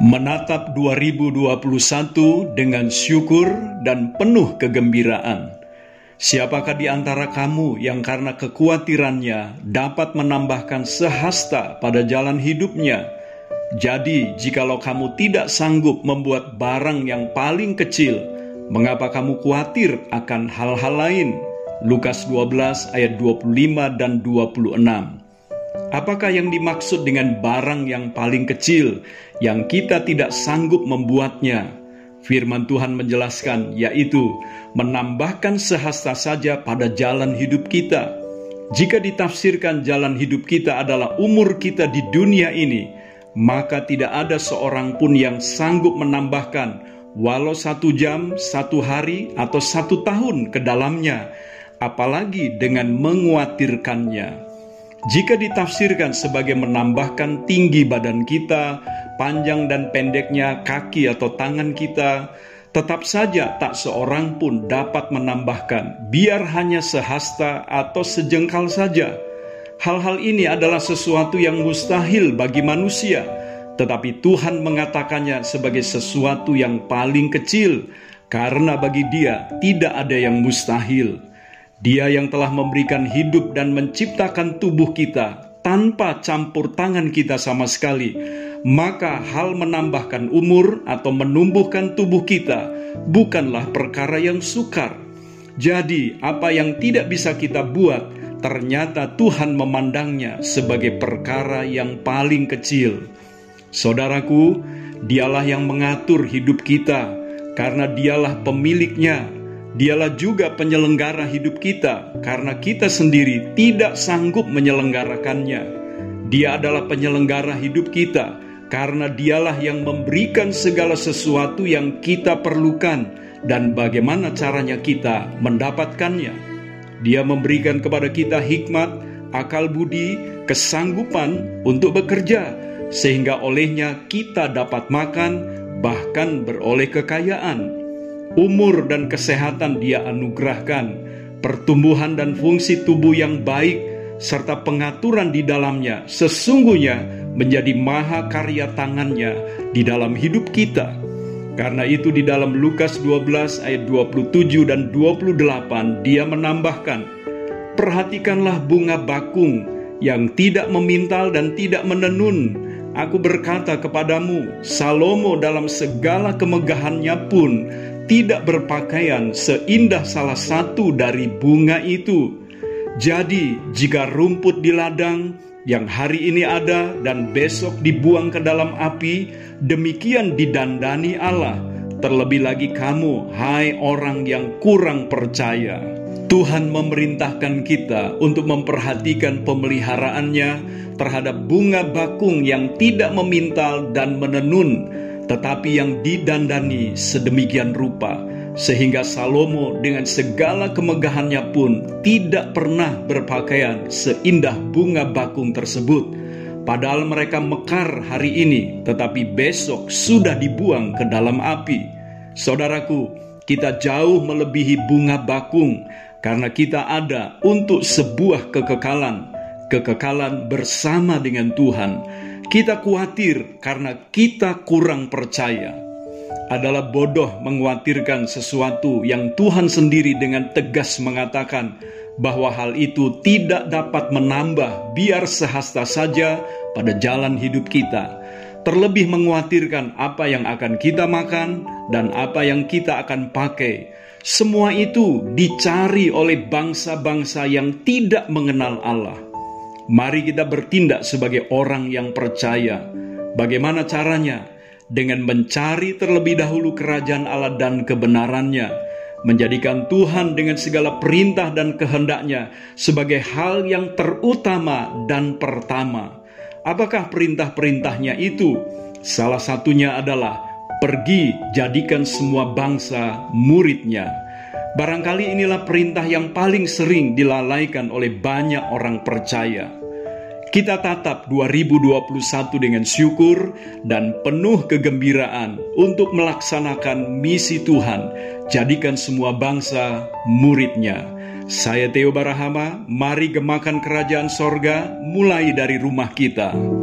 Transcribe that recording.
menatap 2021 dengan syukur dan penuh kegembiraan. Siapakah di antara kamu yang karena kekhawatirannya dapat menambahkan sehasta pada jalan hidupnya? Jadi, jikalau kamu tidak sanggup membuat barang yang paling kecil, mengapa kamu khawatir akan hal-hal lain? Lukas 12 ayat 25 dan 26. Apakah yang dimaksud dengan barang yang paling kecil yang kita tidak sanggup membuatnya? Firman Tuhan menjelaskan, yaitu menambahkan sehasta saja pada jalan hidup kita. Jika ditafsirkan jalan hidup kita adalah umur kita di dunia ini, maka tidak ada seorang pun yang sanggup menambahkan walau satu jam, satu hari, atau satu tahun ke dalamnya, apalagi dengan menguatirkannya. Jika ditafsirkan sebagai menambahkan tinggi badan kita, panjang dan pendeknya kaki atau tangan kita, tetap saja tak seorang pun dapat menambahkan, biar hanya sehasta atau sejengkal saja. Hal-hal ini adalah sesuatu yang mustahil bagi manusia, tetapi Tuhan mengatakannya sebagai sesuatu yang paling kecil, karena bagi Dia tidak ada yang mustahil. Dia yang telah memberikan hidup dan menciptakan tubuh kita tanpa campur tangan kita sama sekali, maka hal menambahkan umur atau menumbuhkan tubuh kita bukanlah perkara yang sukar. Jadi, apa yang tidak bisa kita buat, ternyata Tuhan memandangnya sebagai perkara yang paling kecil. Saudaraku, Dialah yang mengatur hidup kita, karena Dialah pemiliknya Dialah juga penyelenggara hidup kita, karena kita sendiri tidak sanggup menyelenggarakannya. Dia adalah penyelenggara hidup kita, karena Dialah yang memberikan segala sesuatu yang kita perlukan, dan bagaimana caranya kita mendapatkannya. Dia memberikan kepada kita hikmat, akal budi, kesanggupan untuk bekerja, sehingga olehnya kita dapat makan, bahkan beroleh kekayaan umur dan kesehatan Dia anugerahkan, pertumbuhan dan fungsi tubuh yang baik, serta pengaturan di dalamnya sesungguhnya menjadi maha karya tangannya di dalam hidup kita. Karena itu di dalam Lukas 12 ayat 27 dan 28 dia menambahkan, Perhatikanlah bunga bakung yang tidak memintal dan tidak menenun. Aku berkata kepadamu, Salomo dalam segala kemegahannya pun tidak berpakaian seindah salah satu dari bunga itu. Jadi, jika rumput di ladang yang hari ini ada dan besok dibuang ke dalam api, demikian didandani Allah. Terlebih lagi kamu, hai orang yang kurang percaya. Tuhan memerintahkan kita untuk memperhatikan pemeliharaannya terhadap bunga bakung yang tidak memintal dan menenun, tetapi yang didandani sedemikian rupa, sehingga Salomo dengan segala kemegahannya pun tidak pernah berpakaian seindah bunga bakung tersebut. Padahal mereka mekar hari ini, tetapi besok sudah dibuang ke dalam api. Saudaraku, kita jauh melebihi bunga bakung karena kita ada untuk sebuah kekekalan, kekekalan bersama dengan Tuhan kita khawatir karena kita kurang percaya. Adalah bodoh mengkhawatirkan sesuatu yang Tuhan sendiri dengan tegas mengatakan bahwa hal itu tidak dapat menambah biar sehasta saja pada jalan hidup kita. Terlebih mengkhawatirkan apa yang akan kita makan dan apa yang kita akan pakai. Semua itu dicari oleh bangsa-bangsa yang tidak mengenal Allah. Mari kita bertindak sebagai orang yang percaya. Bagaimana caranya? Dengan mencari terlebih dahulu kerajaan Allah dan kebenarannya, menjadikan Tuhan dengan segala perintah dan kehendaknya sebagai hal yang terutama dan pertama. Apakah perintah-perintahnya itu? Salah satunya adalah pergi jadikan semua bangsa muridnya. Barangkali inilah perintah yang paling sering dilalaikan oleh banyak orang percaya. Kita tatap 2021 dengan syukur dan penuh kegembiraan untuk melaksanakan misi Tuhan. Jadikan semua bangsa muridnya. Saya Theo Barahama, mari gemakan kerajaan sorga mulai dari rumah kita.